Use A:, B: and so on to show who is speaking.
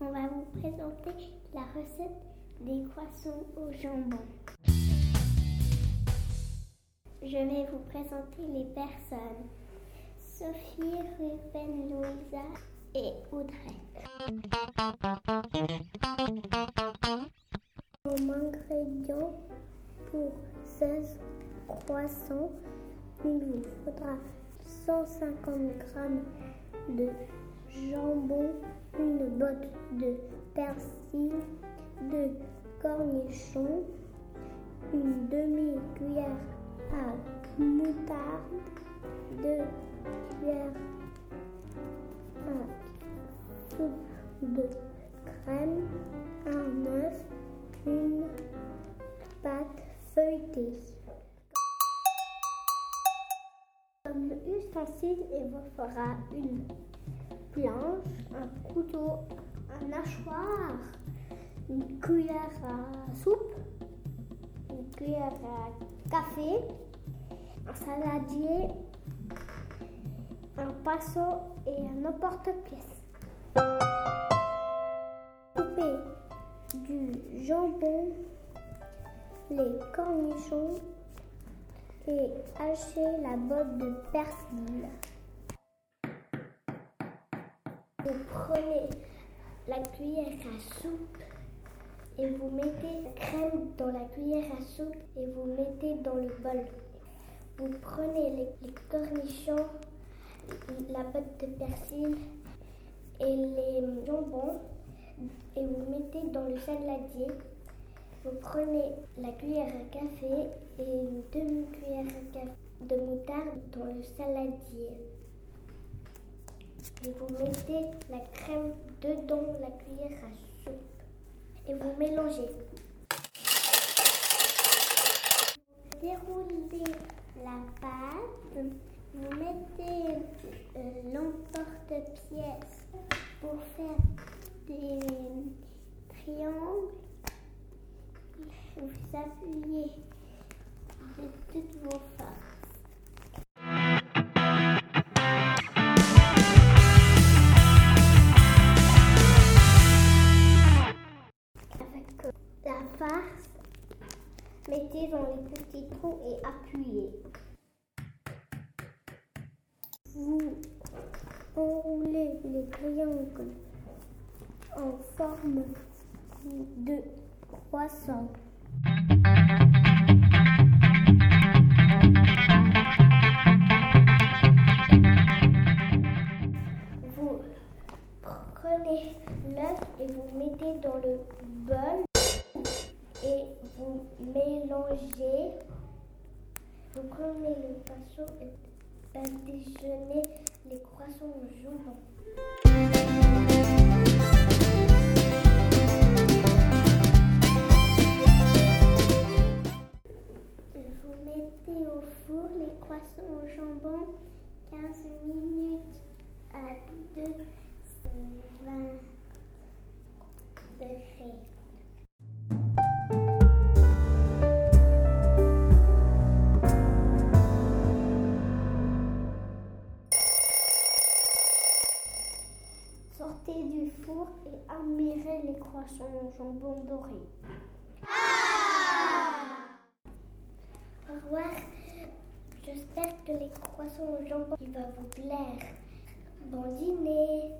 A: On va vous présenter la recette des croissants au jambon. Je vais vous présenter les personnes. Sophie, Ruben, Louisa et Audrey. En ingrédients pour 16 croissants, il vous faudra 150 g de jambon, une botte de persil, de cornichons, une demi-cuillère à moutarde, deux cuillères à soupe de crème, un œuf, une pâte feuilletée. Comme ustensile, il vous fera une planche, un couteau, un hachoir, une cuillère à soupe, une cuillère à café, un saladier, un pinceau et un emporte-pièce. Couper du jambon, les cornichons et hacher la botte de persil. Vous prenez la cuillère à soupe et vous mettez la crème dans la cuillère à soupe et vous mettez dans le bol. Vous prenez les, cornichons, la botte de persil et les jambons et vous mettez dans le saladier. Vous prenez la cuillère à café et une demi-cuillère de moutarde dans le saladier et vous mettez la crème dedans la cuillère à soupe et vous mélangez. Vous déroulez la pâte, vous mettez euh, l'emporte-pièce pour faire des triangles. Vous appuyez de toutes vos forces. Mettez dans les petits trous et appuyez. Vous enroulez les triangles en forme de croissant. Vous prenez l'œuf et vous mettez dans le bol On prenez le pinceau et à déjeuner les croissants au jambon. Vous mettez au four les croissants au jambon 15 minutes à 2 20. Et admirez les croissants au jambon doré. Au revoir. J'espère que les croissants au jambon vont vous plaire. Bon dîner.